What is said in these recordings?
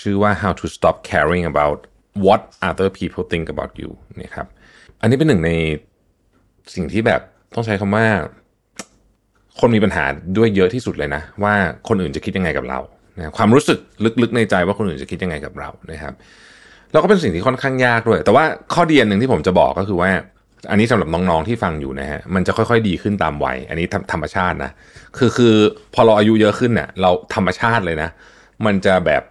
ชื่อว่า how to stop caring about what other people think about you นะครับ อันนี้เป็นหนึ่งในสิ่งที่แบบต้องใช้คำว่า คนมีปัญหาด้วยเยอะที่สุดเลยนะ ว่าคนอื่นจะคิดยังไงกับเรานะความรู้สึกลึกๆในใจว่าคนอื่นจะคิดยังไงกับเรานะครับ แล้วก็เป็นสิ่งที่ค่อนข้างยากด้วย แต่ว่าข้อดีอันหนึ่งที่ผมจะบอกก็คือว่า อันนี้สำหรับน้องๆที่ฟังอยู่นะฮะมันจะค่อยๆดีขึ้นตามวัย อันนี้ธรรมชาตินะคือคือพอเราอายุเยอะขึ้นเนี่ยเราธรรมชาติเลยนะ มันจะแบบ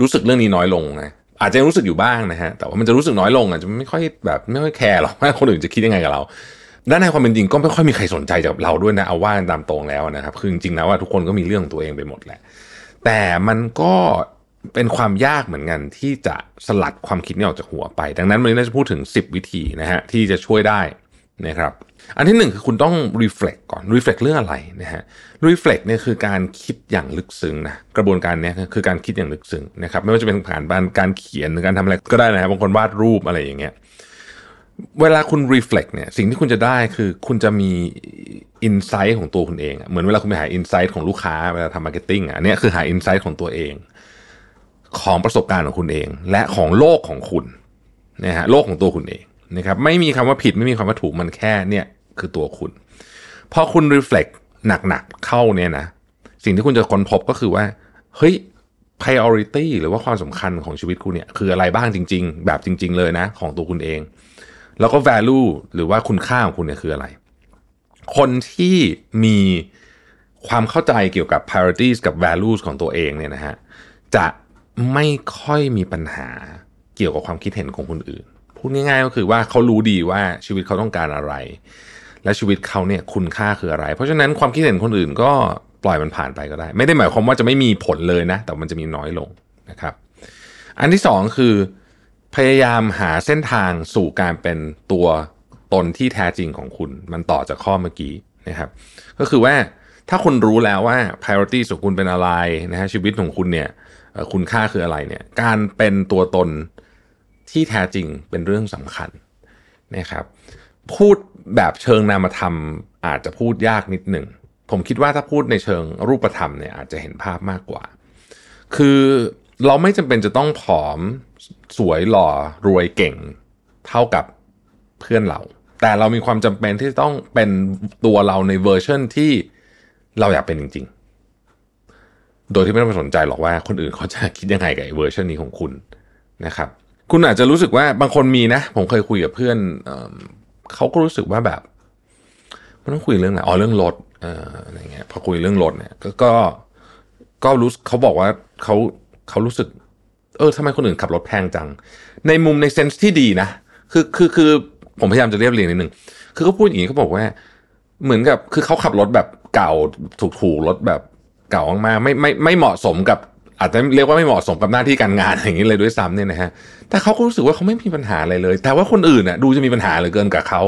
รู้สึกเรื่องนี้น้อยลงนะอาจจะรู้สึกอยู่บ้างนะฮะแต่ว่ามันจะรู้สึกน้อยลงอะจะไม่ค่อยแบบไม่ค่อยแคร์หรอกว่าคนอื่นจะคิดยังไงกับเราด้านในความเป็นจริงก็ไม่ค่อยมีใครสนใจกับเราด้วยนะเอาว่าตามตรงแล้วนะครับคือจริงๆแล้วว่าทุกคนก็มีเรื่องของตัวเองไปหมดแหละ แต่มันก็เป็นความยากเหมือนกันที่จะสลัดความคิดนี้ออกจากหัวไป ดังนั้นวันนี้เราจะพูดถึง 10 วิธีนะฮะที่จะช่วยได้ นะครับอันที่หนึ่งคือคุณต้อง reflect ก่อน reflect เรื่องอะไรนะฮะ reflect เนี่ยคือการคิดอย่างลึกซึ้งนะกระบวนการเนี้ยคือการคิดอย่างลึกซึ้งนะครับไม่ว่าจะเป็นผ่านการเขียนหรือการทำอะไรก็ได้นะครับบางคนวาดรูปอะไรอย่างเงี้ยเวลาคุณ reflect เนี่ยสิ่งที่คุณจะได้คือคุณจะมี insight ของตัวคุณเอง เหมือนเวลาคุณไปหา insight ของลูกค้าเวลาทำ marketing อะอันนี้คือหา insight ของตัวเอง ของประสบการณ์ของคุณเอง และของโลกของคุณนะฮะโลกของตัวคุณเอง นะครับไม่มีคำว่าผิดไม่มีคำว่าถูกมันแค่เนี่ยคือตัวคุณ พอคุณ reflect หนักๆเข้าเนี่ยนะ สิ่งที่คุณจะค้นพบก็คือว่า เฮ้ย priority หรือว่าความสำคัญของชีวิตคุณเนี่ย คืออะไรบ้างจริง ๆ แบบจริง ๆ เลยนะ ของตัวคุณเอง แล้วก็ value หรือว่าคุณค่าของคุณเนี่ยคืออะไร คนที่มีความเข้าใจเกี่ยวกับ priorities กับ values ของตัวเองเนี่ยนะฮะจะไม่ค่อยมีปัญหาเกี่ยวกับความคิดเห็นของคนอื่น พูดง่ายๆก็คือว่าเขารู้ดีว่าชีวิตเขาต้องการอะไร และชีวิตเขาเนี่ยคุณค่าคืออะไร เพราะฉะนั้นความคิดเห็นคนอื่นก็ปล่อยมันผ่านไปก็ได้ ไม่ได้หมายความว่าจะไม่มีผลเลยนะ แต่มันจะมีน้อยลงนะครับ อันที่สองคือ พยายามหาเส้นทางสู่การเป็นตัวตนที่แท้จริงของคุณ มันต่อจากข้อเมื่อกี้นะครับ ก็คือว่าถ้าคุณรู้แล้วว่า priority ของคุณเป็นอะไรนะฮะชีวิตของคุณเนี่ยคุณค่าคืออะไรเนี่ยการเป็นตัวตน ที่แท้จริงเป็นเรื่องสำคัญนะครับ พูดแบบเชิงนามธรรม อาจจะพูดยากนิดหนึ่ง ผมคิดว่าถ้าพูดในเชิงรูปธรรมเนี่ยอาจจะเห็นภาพมากกว่า คือเราไม่จำเป็นจะต้องผอมสวยหล่อรวยเก่ง เท่ากับเพื่อนเรา แต่เรามีความจำเป็นที่ต้องเป็นตัวเราในเวอร์ชันที่เราอยากเป็นจริง ๆ โดยที่ไม่ต้องไปสนใจหรอกว่าคนอื่นเขาจะคิดยังไงกับเวอร์ชันนี้ของคุณนะครับ คุณอาจจะรู้สึกว่าบางคนมีนะ ผมเคยคุยกับเพื่อนเขาก็รู้สึกว่าแบบมันต้องคุยเรื่องอะไรอ๋อเรื่องรถเอ่ออะไรเงี้ยพอคุยเรื่องรถเนี่ย ก็ก็ก็รู้เขาบอกว่าเขาเขารู้สึก เออทำไมคนอื่นขับรถแพงจัง ในมุมในเซนส์ที่ดีนะคือคือคือผมพยายามจะเรียบเรียงนิดนึงคือเขาพูดอย่างนี้เขาบอกว่า เหมือนกับคือเขาขับรถแบบเก่าถูกๆรถแบบเก่ามากๆไม่ไม่ไม่เหมาะสมกับ อาจจะเรียกว่าไม่เหมาะสมกับหน้าที่การงานอย่างนี้เลยด้วยซ้ำเนี่ยนะฮะแต่เขาก็รู้สึกว่าเขาไม่มีปัญหาอะไรเลย แต่ว่าคนอื่นน่ะดูจะมีปัญหาเหลือเกินกับเขา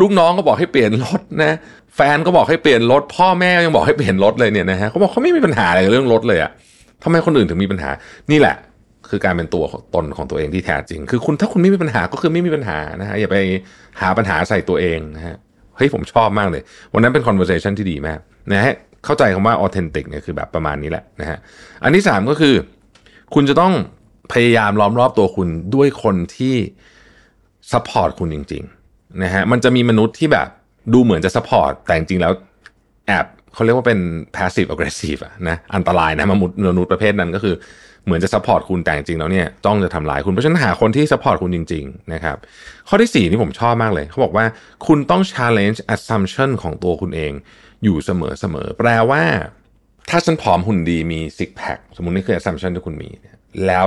ลูกน้องก็บอกให้เปลี่ยนรถนะแฟนก็บอกให้เปลี่ยนรถ พ่อแม่ยังบอกให้เปลี่ยนรถเลยเนี่ยนะฮะเขาบอกเขาไม่มีปัญหาอะไรเรื่องรถเลยอะทำไมคนอื่นถึงมีปัญหา นี่แหละ คือการเป็นตัวตนของตัวเองที่แท้จริง คือคุณถ้าคุณไม่มีปัญหาก็คือไม่มีปัญหานะฮะอย่าไปหาปัญหาใส่ตัวเองนะฮะเฮ้ยผมชอบมากเลย วันนั้นเป็น conversation ที่ดีมากนะฮะ เข้าใจคำว่า authentic เนี่ยคือแบบประมาณนี้แหละนะฮะอันที่สามก็คือ คุณจะต้องพยายามล้อมรอบตัวคุณด้วยคนที่ support คุณจริงๆนะฮะมันจะมีมนุษย์ที่แบบดูเหมือนจะ support แต่จริงๆแล้วแอบเขาเรียกว่าเป็น passive aggressive อะนะอันตรายนะมนุษย์มนุษย์ประเภทนั้นก็คือเหมือนจะ support คุณแต่จริงๆแล้วเนี่ยจ้องจะทำลายคุณเพราะฉะนั้นหาคนที่ support คุณจริงๆนะครับข้อที่สี่นี่ผมชอบมากเลย เขาบอกว่าคุณต้อง challenge assumption ของตัวคุณเอง อยู่เสมอๆ แปลว่า ถ้าฉันผอมหุ่นดีมี six pack สมมตินี่คือ assumption ที่คุณมีแล้ว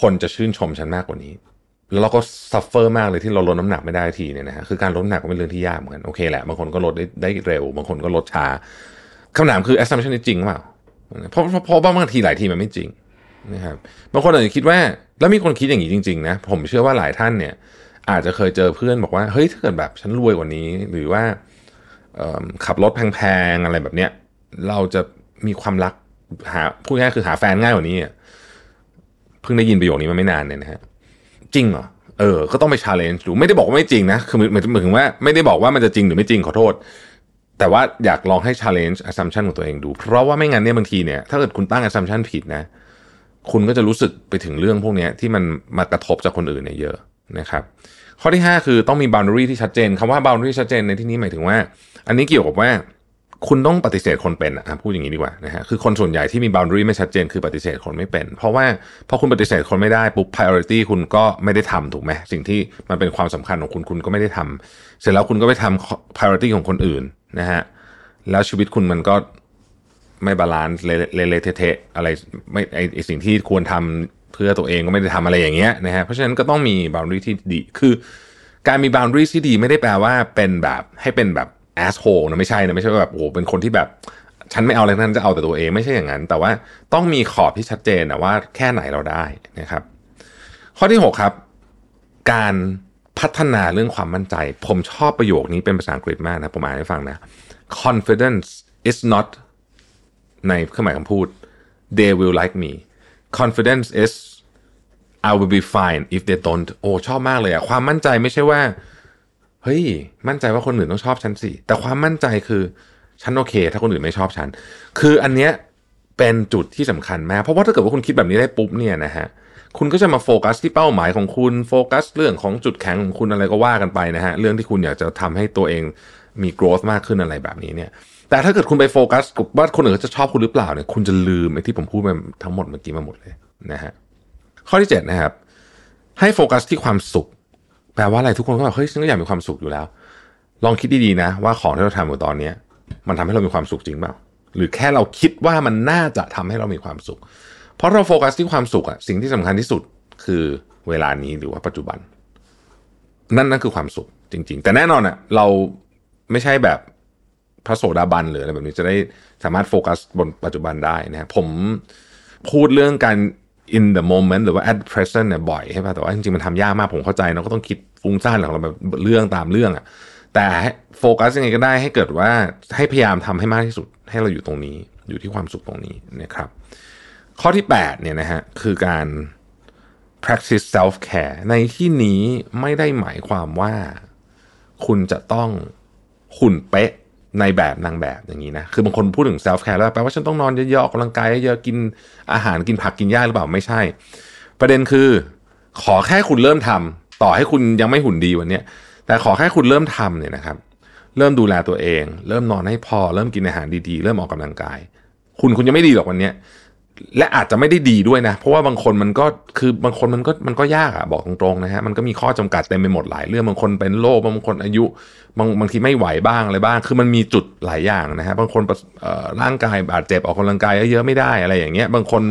คนจะชื่นชมฉันมากกว่านี้ แล้วเราก็ suffer มากเลยที่เราลดน้ำหนักไม่ได้ทีเนี่ยนะฮะคือการลดน้ำหนักก็เป็นเรื่องที่ยากเหมือนกันโอเคแหละบางคนก็ลดได้ได้เร็ว บางคนก็ลดช้าคำถามคือ assumption นี้จริงเปล่าเพราะเพราะเพราะบางทีหลายทีมันไม่จริงนะครับบางคนอาจจะคิดว่า แล้วมีคนคิดอย่างนี้จริง ๆ นะ ผมเชื่อว่าหลายท่านเนี่ย อาจจะเคยเจอเพื่อนบอกว่า เฮ้ยถ้าเกิดแบบฉันรวยกว่านี้ หรือว่า ขับรถแพงๆอะไรแบบเนี้ย เราจะมีความรักหาพูดง่ายคือหาแฟนง่ายกว่านี้เพิ่งได้ยินประโยคนี้มาไม่นานเนี่ยนะฮะจริงเหรอเออ ก็ต้องไปชาเลนจ์ดู ไม่ได้บอกว่าไม่จริงนะ คือหมายถึงว่าไม่ได้บอกว่ามันจะจริงหรือไม่จริงขอโทษ แต่ว่าอยากลองให้ชาเลนจ์ assumption ของตัวเองดู เพราะว่าไม่งั้นเนี่ยบางทีเนี่ย ถ้าเกิดคุณตั้ง assumption ผิดนะ คุณก็จะรู้สึกไปถึงเรื่องพวกนี้ที่มันมากระทบจากคนอื่นเนี่ยเยอะนะครับ ข้อที่ 5 คือต้องมี boundary ที่ชัดเจนคำว่า boundary ชัดเจนในที่นี้หมายถึงว่า อันนี้เกี่ยวกับว่าคุณต้องปฏิเสธคนเป็นอะพูดอย่างนี้ดีกว่านะฮะคือคนส่วนใหญ่ที่มี boundary ไม่ชัดเจนคือปฏิเสธคนไม่เป็น เพราะว่าพอคุณปฏิเสธคนไม่ได้ปุ๊บ priority คุณก็ไม่ได้ทำถูกไหมสิ่งที่มันเป็นความสำคัญของคุณคุณก็ไม่ได้ทำเสร็จแล้วคุณก็ไปทำ priority ของคนอื่นนะฮะแล้วชีวิตคุณมันก็ไม่ balance เละเทะอะไรไม่ไอสิ่งที่ควรทำ เพื่อตัวเองก็ไม่ได้ทำอะไรอย่างเงี้ยนะฮะเพราะฉะนั้นก็ต้องมี boundary ที่ดี คือ การมี boundary ที่ดีไม่ได้แปลว่าเป็นแบบให้เป็นแบบ asshole นะไม่ใช่นะไม่ใช่แบบโอ้โหเป็นคนที่แบบฉันไม่เอาอะไรนั้นจะเอาแต่ตัวเองไม่ใช่อย่างนั้น แต่ว่าต้องมีขอบที่ชัดเจนนะว่าแค่ไหนเราได้นะครับ ข้อที่ 6 ครับ การพัฒนาเรื่องความมั่นใจ ผมชอบประโยคนี้เป็นภาษาอังกฤษมากนะผมอ่านให้ฟังนะ confidence is not ในเครื่องหมายคำพูด they will like me confidence is I will be fine if they don't โอ้ชอบมากเลยอะความมั่นใจไม่ใช่ว่า เฮ้ย มั่นใจว่าคนอื่นต้องชอบฉันสิ แต่ความมั่นใจคือ ฉันโอเค ถ้าคนอื่นไม่ชอบฉัน คืออันเนี้ยเป็นจุดที่สำคัญมาก เพราะว่าถ้าเกิดว่าคุณคิดแบบนี้ได้ปุ๊บเนี่ยนะฮะ คุณก็จะมาโฟกัสที่เป้าหมายของคุณ โฟกัสเรื่องของจุดแข็งของคุณอะไรก็ว่ากันไปนะฮะ เรื่องที่คุณอยากจะทำให้ตัวเองมี growth มากขึ้นอะไรแบบนี้เนี่ย แต่ถ้าเกิดคุณไปโฟกัสกับว่าคนอื่นจะชอบคุณหรือเปล่าเนี่ยคุณจะลืมไอ้ที่ผมพูดไปทั้งหมดเมื่อกี้มาหมดเลยนะฮะข้อที่7นะครับ ให้โฟกัสที่ความสุข แปลว่าอะไรทุกคนก็แบบเฮ้ยฉันก็อยากมีความสุขอยู่แล้ว ลองคิดดีๆนะ ว่าของที่เราทำอยู่ตอนนี้มันทำให้เรามีความสุขจริงเปล่าหรือแค่เราคิดว่ามันน่าจะทำให้เรามีความสุข เพราะเราโฟกัสที่ความสุขอะสิ่งที่สำคัญที่สุดคือเวลานี้หรือว่าปัจจุบัน นั่นนั่นคือความสุขจริง ๆ แต่แน่นอนอะเราไม่ใช่แบบ พระโสดาบันหรืออะไรแบบนี้จะได้สามารถโฟกัสบนปัจจุบันได้นะผมพูดเรื่องการ in the moment หรือว่า at present เนี่ยบ่อยใช่ป่ะแต่ว่าจริงๆมันทำยากมากผมเข้าใจเราก็ต้องคิดฟุ้งซ่านของเราแบบเรื่องตามเรื่องอะแต่โฟกัสยังไงก็ได้ให้เกิดว่าให้พยายามทำให้มากที่สุดให้เราอยู่ตรงนี้อยู่ที่ความสุขตรงนี้นะครับ ข้อที่8เนี่ยนะฮะคือการ practice self care ในที่นี้ไม่ได้หมายความว่า คุณจะต้องหุ่นเป๊ะ ในแบบนางแบบอย่างนี้นะ คือบางคนพูดถึง self care แล้วแปลว่าฉันต้องนอนเยอะๆออกกำลังกายเยอะๆกินอาหารกินผักกินหญ้าหรือเปล่าไม่ใช่ ประเด็นคือ ขอแค่คุณเริ่มทำต่อให้คุณยังไม่หุ่นดีวันนี้แต่ขอแค่คุณเริ่มทำเนี่ยนะครับ เริ่มดูแลตัวเอง เริ่มนอนให้พอ เริ่มกินอาหารดีๆ เริ่มออกกำลังกาย คุณคุณยังไม่ดีหรอกวันนี้ และอาจจะไม่ได้ดีด้วยนะ เพราะว่าบางคนมันก็คือบางคนมันก็มันก็ยากอะบอกตรงๆนะฮะมันก็มีข้อจำกัดเต็มไปหมดหลายเรื่องบางคนเป็นโรคบางคนอายุบางบางทีไม่ไหวบ้างอะไรบ้าง คือมันมีจุดหลายอย่างนะฮะบางคนร่างกายบาดเจ็บออกกำลังกายเยอะๆไม่ได้อะไรอย่างเงี้ยบางคน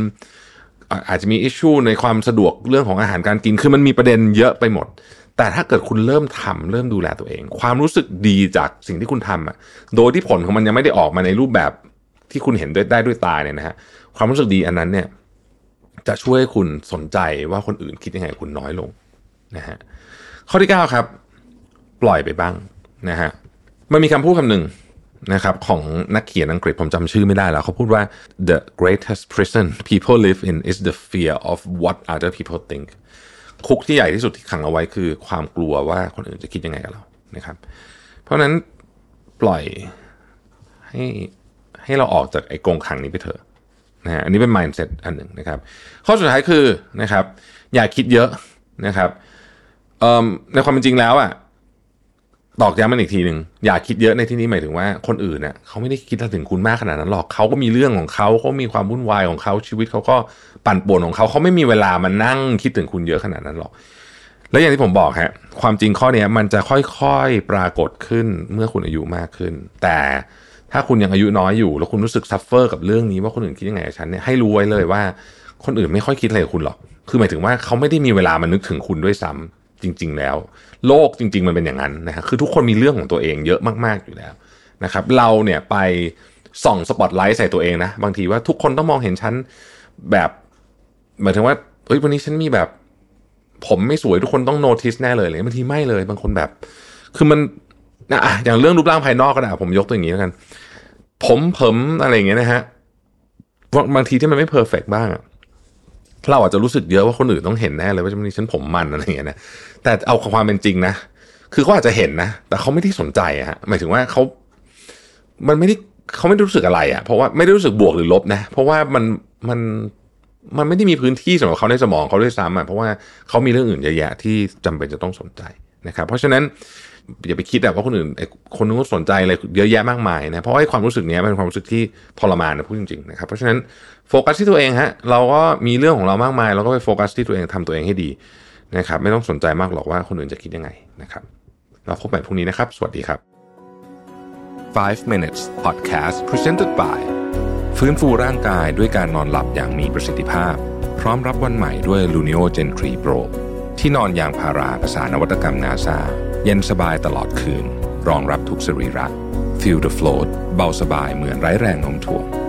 อาจจะมีอิชชูในความสะดวกเรื่องของอาหารการกินคือมันมีประเด็นเยอะไปหมด แต่ถ้าเกิดคุณเริ่มทำเริ่มดูแลตัวเอง ความรู้สึกดีจากสิ่งที่คุณทำอะโดยที่ผลของมันยังไม่ได้ออกมาในรูปแบบ ที่คุณเห็นได้ด้วยตาเนี่ยนะฮะความรู้สึกดีอันนั้นเนี่ย จะช่วยคุณสนใจว่าคนอื่นคิดยังไงคุณน้อยลงนะฮะข้อที่ 9 ครับ ปล่อยไปบ้างนะฮะมันมีคำพูดคำหนึ่งนะครับของนักเขียนอังกฤษผมจำชื่อไม่ได้แล้ว เขาพูดว่า the greatest prison people live in is the fear of what other people think คุกที่ใหญ่ที่สุดที่ขังเอาไว้คือความกลัวว่าคนอื่นจะคิดยังไงกับเรานะครับ เพราะนั้นปล่อยให้ ให้เราออกจากไอ้กรงขังนี้ไปเถอะนะฮะอันนี้เป็น mindset อันหนึ่งนะครับ ข้อสุดท้ายคือนะครับ อย่าคิดเยอะนะครับในความเป็นจริงแล้วอะตอกย้ำมันอีกทีหนึ่งอย่าคิดเยอะในที่นี้หมายถึงว่าคนอื่นเน่ยเขาไม่ได้คิดถึงคุณมากขนาดนั้นหรอกเขาก็มีเรื่องของเขาเขามีความวุ่นวายของเขาชีวิตเขาก็ปั่นป่วนของเขาเขาไม่มีเวลามานั่งคิดถึงคุณเยอะขนาดนั้นหรอก และอย่างที่ผมบอกฮะความจริงข้อนี้มันจะค่อยๆปรากฏขึ้นเมื่อคุณอายุมากขึ้น แต่ ถ้าคุณยังอายุน้อยอยู่ แล้วคุณรู้สึก suffer กับเรื่องนี้ว่าคนอื่นคิดยังไงกับฉันเนี่ยให้รู้ไว้เลยว่าคนอื่นไม่ค่อยคิดอะไรกับคุณหรอก คือหมายถึงว่าเขาไม่ได้มีเวลามานึกถึงคุณด้วยซ้ำจริง ๆ แล้ว โลกจริง ๆ มันเป็นอย่างนั้นนะครับคือทุกคนมีเรื่องของตัวเองเยอะมากๆอยู่แล้วนะครับ เราเนี่ยไปส่องสปอตไลท์ใส่ตัวเองนะ บางทีว่าทุกคนต้องมองเห็นฉันแบบหมายถึงว่าเฮ้ยวันนี้ฉันมีแบบ ผมไม่สวยทุกคนต้อง notice แน่เลยเลยบางทีไม่เลย บางคนแบบ คือมันนะอะอย่างเรื่องรูปร่างภายนอกก็ได้ผมยกตัวอย่างนี้แล้วกัน ผมผมอะไรอย่างเงี้ยนะฮะบางทีที่มันไม่ perfect บ้างอะเราอาจจะรู้สึกเยอะว่าคนอื่นต้องเห็นแน่เลยว่าวันนี้ฉันผมมันอะไรอย่างเงี้ยนะแต่เอาความเป็นจริงนะคือเขาอาจจะเห็นนะ แต่เขาไม่ได้สนใจอะฮะหมายถึงว่าเขา มันไม่ได้เขาไม่ได้รู้สึกอะไรอะเพราะว่าไม่ได้รู้สึกบวกหรือลบนะ เพราะว่ามันมันมันไม่ได้มีพื้นที่สำหรับเขาในสมองเขาด้วยซ้ำอะเพราะว่าเขามีเรื่องอื่นเยอะแยะที่จำเป็นจะต้องสนใจนะครับ เพราะฉะนั้น อย่าไปคิดแบบว่าคนอื่นคนนึงก็สนใจอะไรเยอะแยะมากมายนะเพราะว่าความรู้สึกนี้เป็นความรู้สึกที่ทรมานนะพูดจริงๆนะครับเพราะฉะนั้นโฟกัสที่ตัวเองฮะเราก็มีเรื่องของเรามากมาย เราก็ไปโฟกัสที่ตัวเองทำตัวเองให้ดีนะครับไม่ต้องสนใจมากหรอกว่าคนอื่นจะคิดยังไงนะครับเราพบกันพรุ่งนี้นะครับ สวัสดีครับ 5 minutes podcast presented by ฟื้นฟูร่างกายด้วยการนอนหลับอย่างมีประสิทธิภาพ พร้อมรับวันใหม่ด้วย Luno Gen 3 Pro ที่นอนยางพาราภาษานวัตกรรมนาซา เย็นสบายตลอดคืน รองรับทุกสรีระ Feel the float เบาสบายเหมือนไร้แรงโน้มถ่วง